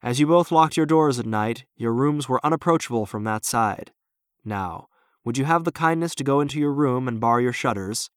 As you both locked your doors at night, your rooms were unapproachable from that side. Now, would you have the kindness to go into your room and bar your shutters?